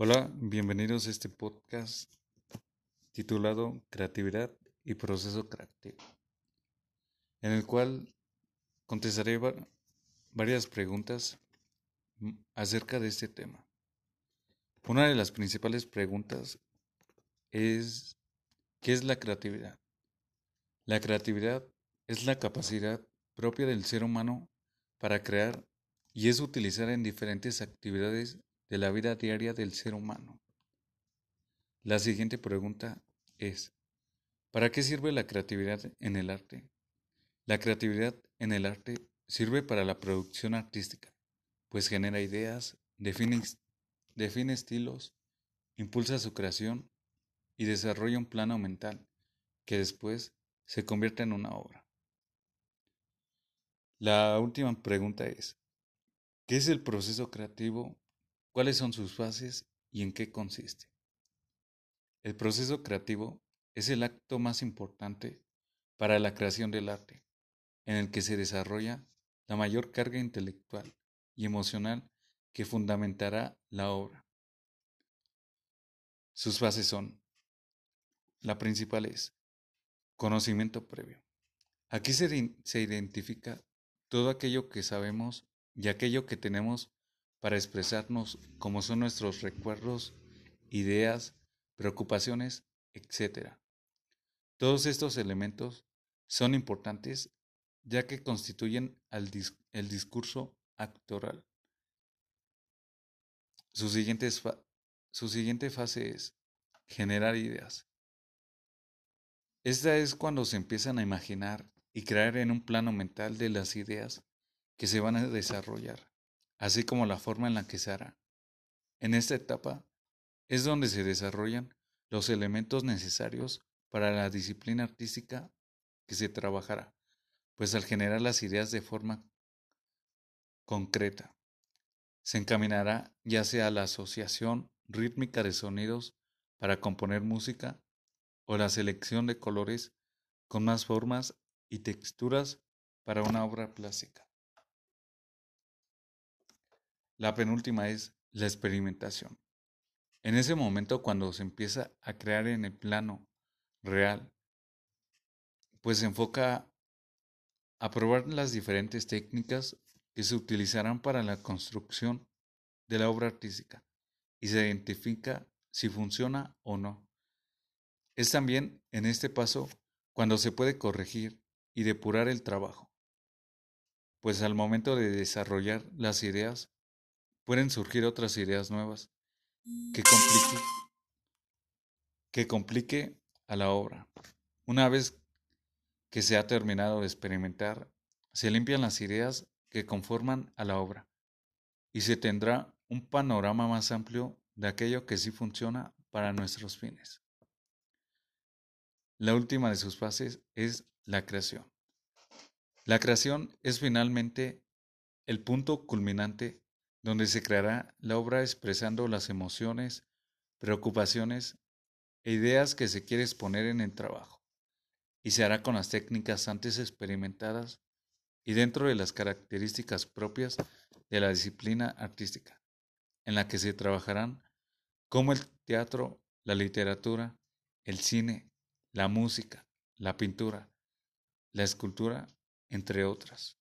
Hola, bienvenidos a este podcast titulado Creatividad y Proceso Creativo, en el cual contestaré varias preguntas acerca de este tema. Una de las principales preguntas es ¿qué es la creatividad? La creatividad es la capacidad propia del ser humano para crear y es utilizar en diferentes actividades de la vida diaria del ser humano. La siguiente pregunta es, ¿para qué sirve la creatividad en el arte? La creatividad en el arte sirve para la producción artística, pues genera ideas, define, estilos, impulsa su creación y desarrolla un plano mental que después se convierte en una obra. La última pregunta es, ¿qué es el proceso creativo cuáles son sus fases y en qué consiste. El proceso creativo es el acto más importante para la creación del arte, en el que se desarrolla la mayor carga intelectual y emocional que fundamentará la obra. Sus fases son, la principal es conocimiento previo. Aquí se, se identifica todo aquello que sabemos y aquello que tenemos para expresarnos como son nuestros recuerdos, ideas, preocupaciones, etc. Todos estos elementos son importantes ya que constituyen el discurso actoral. Su siguiente, su siguiente fase es generar ideas. Esta es cuando se empiezan a imaginar y crear en un plano mental de las ideas que se van a desarrollar así como la forma en la que se hará. En esta etapa es donde se desarrollan los elementos necesarios para la disciplina artística que se trabajará, pues al generar las ideas de forma concreta, se encaminará ya sea a la asociación rítmica de sonidos para componer música o la selección de colores con más formas y texturas para una obra plástica. La penúltima es la experimentación. En ese momento cuando se empieza a crear en el plano real, pues se enfoca a probar las diferentes técnicas que se utilizarán para la construcción de la obra artística y se identifica si funciona o no. Es también en este paso cuando se puede corregir y depurar el trabajo, pues al momento de desarrollar las ideas pueden surgir otras ideas nuevas que complique, que complique a la obra. Una vez que se ha terminado de experimentar, se limpian las ideas que conforman a la obra y se tendrá un panorama más amplio de aquello que sí funciona para nuestros fines. La última de sus fases es la creación. La creación es finalmente el punto culminante donde se creará la obra expresando las emociones, preocupaciones e ideas que se quiere exponer en el trabajo, y se hará con las técnicas antes experimentadas y dentro de las características propias de la disciplina artística, en la que se trabajarán como el teatro, la literatura, el cine, la música, la pintura, la escultura, entre otras.